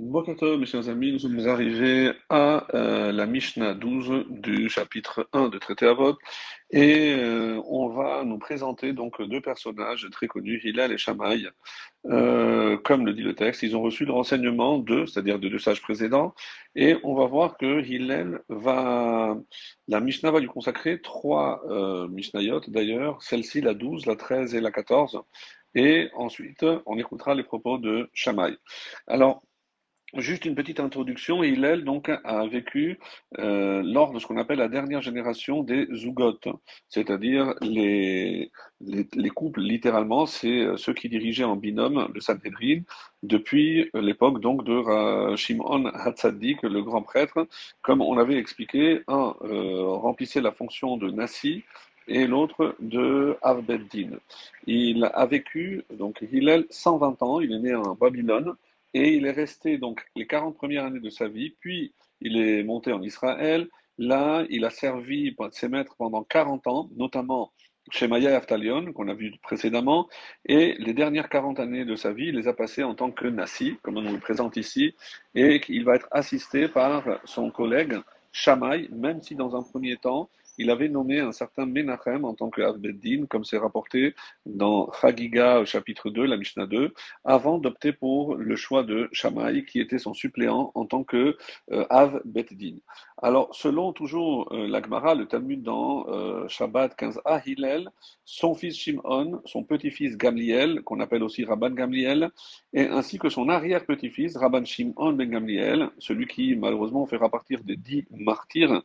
Bonjour mes chers amis, nous sommes arrivés à euh, la Mishnah 12 du chapitre 1 de Traité Avot. Et euh, on va nous présenter donc deux personnages très connus, Hillel et Shammai. Euh, comme le dit le texte, ils ont reçu le renseignement d'eux, c'est-à-dire de deux sages précédents, et on va voir que Hillel va, la Mishnah va lui consacrer trois Mishnayot d'ailleurs, celle-ci la 12, la 13 et la 14, et ensuite on écoutera les propos de Shammai. Alors, Juste une petite introduction, Hillel donc a vécu euh, lors de ce qu'on appelle la dernière génération des Zougot, c'est-à-dire les, les, couples littéralement, c'est euh, ceux qui dirigeaient en binôme le Sanhedrin depuis l'époque donc de Shimon Hatzadik, le grand prêtre, comme on avait expliqué, un euh, remplissait la fonction de Nassi et l'autre de Arbeddin. Il a vécu donc Hillel 120 ans, il est né en Babylone et il est resté donc les 40 premières années de sa vie, puis il est monté en Israël. Là, il a servi ses maîtres pendant 40 ans, notamment chez Maya Aftalion, qu'on a vu précédemment, et les dernières 40 années de sa vie, il les a passées en tant que Nassi, comme on le présente ici, et qu'il va être assisté par son collègue Shammai, même si dans un premier temps, il avait nommé un certain Menachem en tant que Avbeddin, comme c'est rapporté dans Chagiga chapitre 2, la Mishnah 2, avant d'opter pour le choix de Shammai, qui était son suppléant en tant que euh, Av Alors, selon toujours euh, l'Agmara, le Talmud dans euh, Shabbat 15a, Hillel, son fils Shimon, son petit-fils Gamliel, qu'on appelle aussi Rabban Gamliel, et ainsi que son arrière-petit-fils, Rabban Shimon ben Gamliel, celui qui malheureusement fera partir des dix martyrs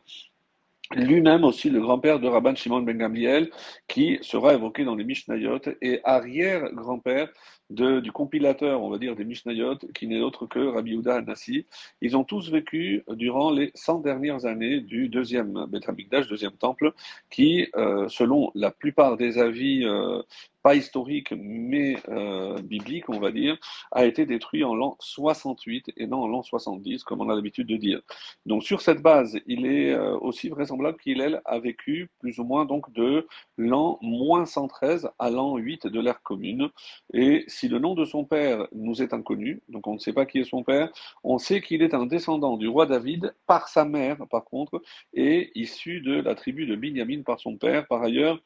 lui-même aussi le grand-père de Rabban Shimon ben Gamliel, qui sera évoqué dans les Mishnayot, et arrière-grand-père du compilateur, on va dire, des Mishnayot, qui n'est autre que Rabbi Yehuda Anassi. Ils ont tous vécu durant les 100 dernières années du deuxième Beth deuxième temple, qui, euh, selon la plupart des avis euh, pas historique, mais euh, biblique, on va dire, a été détruit en l'an 68 et non en l'an 70, comme on a l'habitude de dire. Donc sur cette base, il est euh, aussi vraisemblable qu'il a vécu plus ou moins donc de l'an moins 113 à l'an 8 de l'ère commune. Et si le nom de son père nous est inconnu, donc on ne sait pas qui est son père, on sait qu'il est un descendant du roi David par sa mère, par contre, et issu de la tribu de Binyamin par son père. Par ailleurs,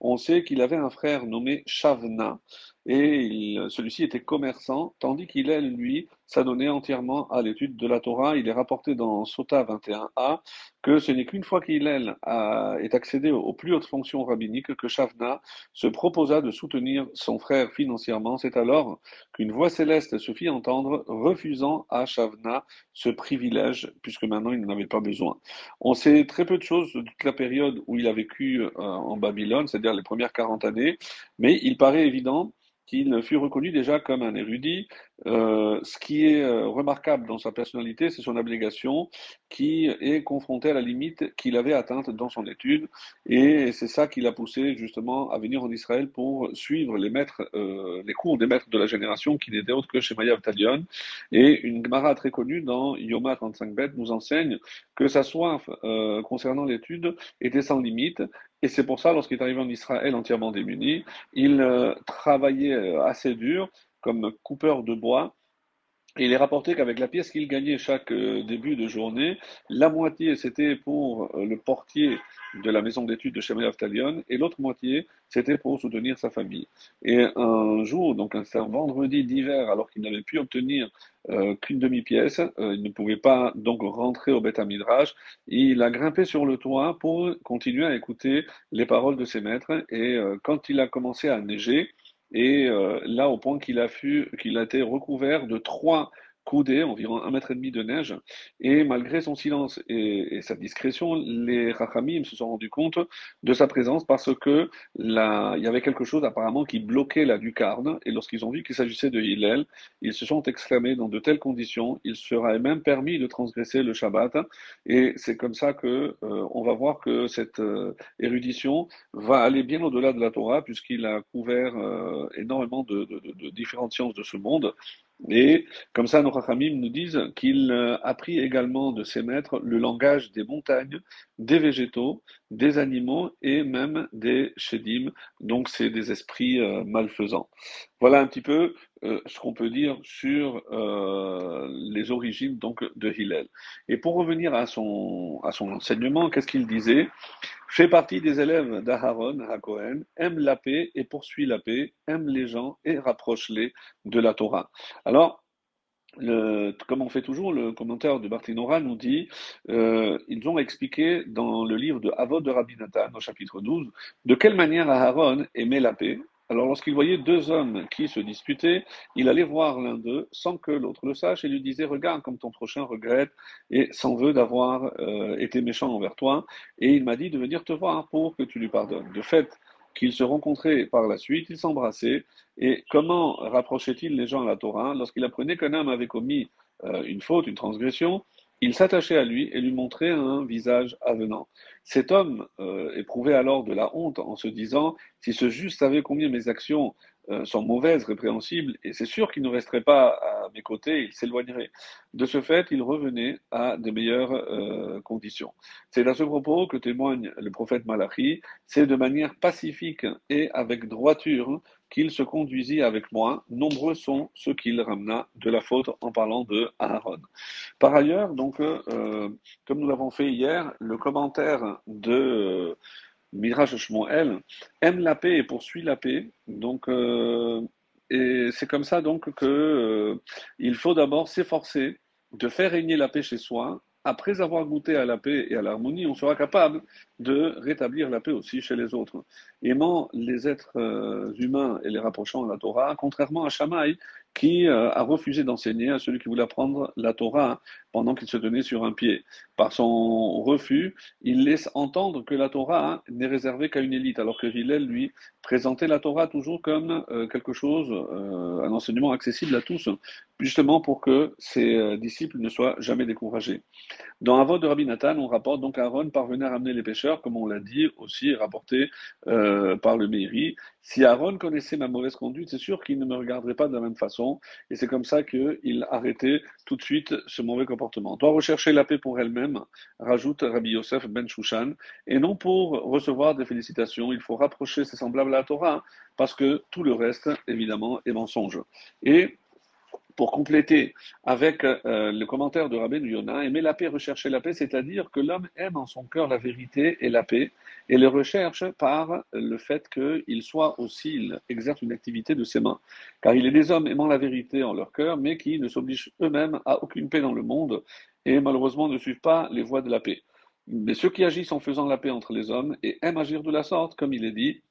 on sait qu'il avait un frère nommé Shavna, et celui-ci était commerçant, tandis qu'il, lui, s'adonnait entièrement à l'étude de la Torah. Il est rapporté dans Sota 21a que ce n'est qu'une fois qu'il est accédé aux plus hautes fonctions rabbiniques que Shavna se proposa de soutenir son frère financièrement. C'est alors qu'une voix céleste se fit entendre, refusant à Shavna ce privilège, puisque maintenant il n'en avait pas besoin. On sait très peu de choses de toute la période où il a vécu euh, en Babylone, c'est-à-dire les premières 40 années, mais il paraît évident qu'il fut reconnu déjà comme un érudit. Euh, ce qui est euh, remarquable dans sa personnalité, c'est son abnégation qui est confrontée à la limite qu'il avait atteinte dans son étude. Et c'est ça qui l'a poussé justement à venir en Israël pour suivre les maîtres, euh, les cours des maîtres de la génération qui n'étaient autres que Shemaya Talion. Et une Gemara très connue dans Yoma 35 bet nous enseigne que sa soif concernant l'étude était sans limite et c'est pour ça, lorsqu'il est arrivé en Israël entièrement démuni, il travaillait euh, assez dur comme coupeur de bois. Il est rapporté qu'avec la pièce qu'il gagnait chaque euh, début de journée, la moitié c'était pour le portier de la maison d'études de Shemay Aftalion et l'autre moitié c'était pour soutenir sa famille. Et un jour, donc un vendredi d'hiver, alors qu'il n'avait pu obtenir euh, qu'une demi-pièce. Euh, il ne pouvait pas donc rentrer au Beth Midrash. Il a grimpé sur le toit pour continuer à écouter les paroles de ses maîtres. Et euh, quand il a commencé à neiger, et là au point qu'il a, a été recouvert de trois coudé, environ un mètre et demi de neige, et malgré son silence et, sa discrétion, les Rachamim se sont rendus compte de sa présence parce que là, il y avait quelque chose apparemment qui bloquait la lucarne, et lorsqu'ils ont vu qu'il s'agissait de Hillel, ils se sont exclamés dans de telles conditions, il sera même permis de transgresser le Shabbat, et c'est comme ça que euh, on va voir que cette euh, érudition va aller bien au-delà de la Torah, puisqu'il a couvert euh, énormément de, de différentes sciences de ce monde, et comme ça, nos Rachamim nous disent qu'il a appris également de ses maîtres le langage des montagnes, des végétaux, des animaux et même des shedim. Donc, c'est des esprits euh, malfaisants. Voilà un petit peu euh, ce qu'on peut dire sur euh, les origines donc de Hillel. Et pour revenir à son, à son enseignement, qu'est-ce qu'il disait Fait partie des élèves d'Aharon, à Cohen, aime la paix et poursuit la paix, aime les gens et rapproche-les de la Torah. Alors, le, comme on fait toujours, le commentaire de Barthénora nous dit euh, ils ont expliqué dans le livre de Avod de Rabbi Nathan, au chapitre 12, de quelle manière Aharon aimait la paix alors lorsqu'il voyait deux hommes qui se disputaient, il allait voir l'un d'eux sans que l'autre le sache et lui disait Regarde comme ton prochain regrette et s'en veut d'avoir euh, été méchant envers toi. Et il m'a dit de venir te voir pour que tu lui pardonnes. De fait, qu'ils se rencontraient par la suite, ils s'embrassaient. Et comment rapprochait-il les gens à la Torah? Lorsqu'il apprenait qu'un homme avait commis euh, une faute, une transgression, il s'attachait à lui et lui montrait un visage avenant. Cet homme euh, éprouvait alors de la honte en se disant Si ce juste savait combien mes actions euh, sont mauvaises, répréhensibles, et c'est sûr qu'il ne resterait pas à mes côtés, il s'éloignerait. De ce fait, il revenait à de meilleures euh, conditions. C'est à ce propos que témoigne le prophète Malachi, c'est de manière pacifique et avec droiture qu'il se conduisit avec moi. Nombreux sont ceux qu'il ramena de la faute en parlant de Aaron. Par ailleurs, donc, euh, comme nous l'avons fait hier, le commentaire de Mirage Shmuel, aime la paix et poursuit la paix. Donc, euh, et c'est comme ça donc que euh, il faut d'abord s'efforcer de faire régner la paix chez soi. Après avoir goûté à la paix et à l'harmonie, on sera capable de rétablir la paix aussi chez les autres. Aimant les êtres euh, humains et les rapprochant à la Torah, contrairement à Shammai, qui euh, a refusé d'enseigner à celui qui voulait apprendre la Torah pendant qu'il se tenait sur un pied. Par son refus, il laisse entendre que la Torah n'est réservée qu'à une élite, alors que Hillel, lui, présentait la Torah toujours comme euh, quelque chose, euh, un enseignement accessible à tous, justement pour que ses disciples ne soient jamais découragés. Dans un vote de Rabbi Nathan, on rapporte donc Aaron parvenait à ramener les pécheurs, comme on l'a dit aussi, rapporté par le Meiri. Si Aaron connaissait ma mauvaise conduite, c'est sûr qu'il ne me regarderait pas de la même façon, et c'est comme ça qu'il arrêtait tout de suite ce mauvais comportement. Doit rechercher la paix pour elle-même, rajoute Rabbi Yosef Ben Shushan, et non pour recevoir des félicitations. Il faut rapprocher ses semblables à la Torah, parce que tout le reste, évidemment, est mensonge. Et pour compléter avec euh, le commentaire de Rabbi Yonah, aimer la paix, rechercher la paix, c'est-à-dire que l'homme aime en son cœur la vérité et la paix, et les recherche par le fait qu'il soit aussi, il exerce une activité de ses mains. Car il est des hommes aimant la vérité en leur cœur, mais qui ne s'obligent eux-mêmes à aucune paix dans le monde, et malheureusement ne suivent pas les voies de la paix. Mais ceux qui agissent en faisant la paix entre les hommes et aiment agir de la sorte, comme il est dit,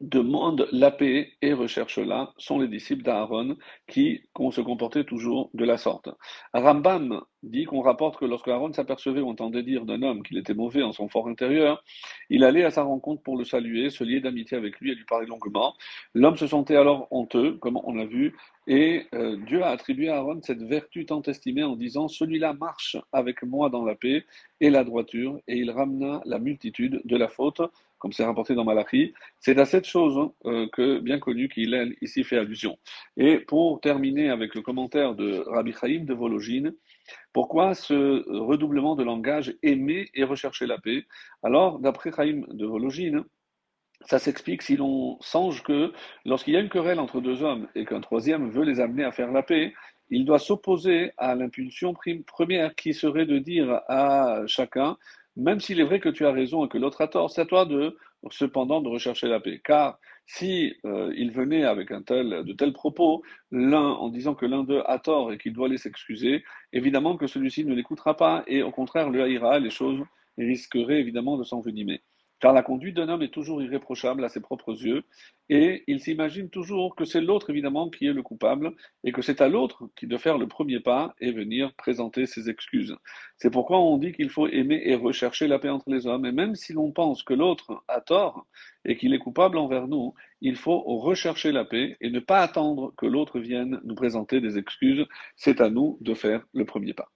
demande la paix et recherche-la sont les disciples d'Aaron qui ont se comporté toujours de la sorte. Rambam dit qu'on rapporte que lorsque Aaron s'apercevait ou entendait dire d'un homme qu'il était mauvais en son fort intérieur, il allait à sa rencontre pour le saluer, se lier d'amitié avec lui et lui parler longuement. L'homme se sentait alors honteux, comme on l'a vu, et euh, Dieu a attribué à Aaron cette vertu tant estimée en disant Celui-là marche avec moi dans la paix et la droiture, et il ramena la multitude de la faute comme c'est rapporté dans Malachi, c'est à cette chose hein, euh, que, bien connu, qu'il a ici fait allusion. Et pour terminer avec le commentaire de Rabbi Chaim de Vologine, pourquoi ce redoublement de langage aimer et rechercher la paix? Alors, d'après Chaim de Vologine, ça s'explique si l'on songe que lorsqu'il y a une querelle entre deux hommes et qu'un troisième veut les amener à faire la paix, il doit s'opposer à l'impulsion première qui serait de dire à chacun même s'il est vrai que tu as raison et que l'autre a tort, c'est à toi de, cependant, de rechercher la paix. Car si euh, il venait avec un tel, de tels propos, l'un en disant que l'un d'eux a tort et qu'il doit aller s'excuser, évidemment que celui-ci ne l'écoutera pas et au contraire le haïra, les choses risqueraient évidemment de s'envenimer. Car la conduite d'un homme est toujours irréprochable à ses propres yeux, et il s'imagine toujours que c'est l'autre évidemment qui est le coupable, et que c'est à l'autre qui de faire le premier pas et venir présenter ses excuses. C'est pourquoi on dit qu'il faut aimer et rechercher la paix entre les hommes, et même si l'on pense que l'autre a tort et qu'il est coupable envers nous, il faut rechercher la paix et ne pas attendre que l'autre vienne nous présenter des excuses. C'est à nous de faire le premier pas.